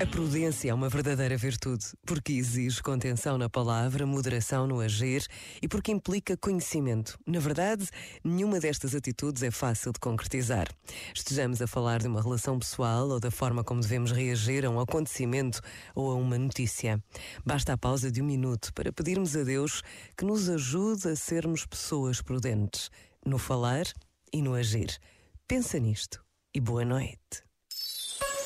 A prudência é uma verdadeira virtude, porque exige contenção na palavra, moderação no agir e porque implica conhecimento. Na verdade, nenhuma destas atitudes é fácil de concretizar. Estejamos a falar de uma relação pessoal ou da forma como devemos reagir a um acontecimento ou a uma notícia. Basta a pausa de um minuto para pedirmos a Deus que nos ajude a sermos pessoas prudentes no falar e no agir. Pensa nisto e boa noite.